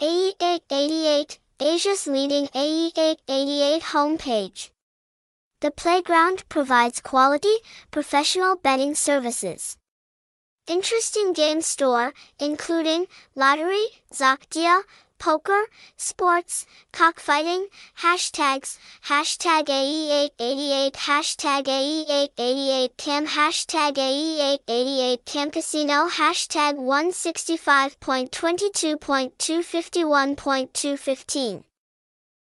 AE888, Asia's leading AE888 homepage. The playground provides quality, professional betting services. Interesting game store, including lottery, Xóc Dĩa, poker, sports, cockfighting, hashtags, hashtag AE888, hashtag AE888 cam, hashtag AE888 cam casino, hashtag 165.22.251.215.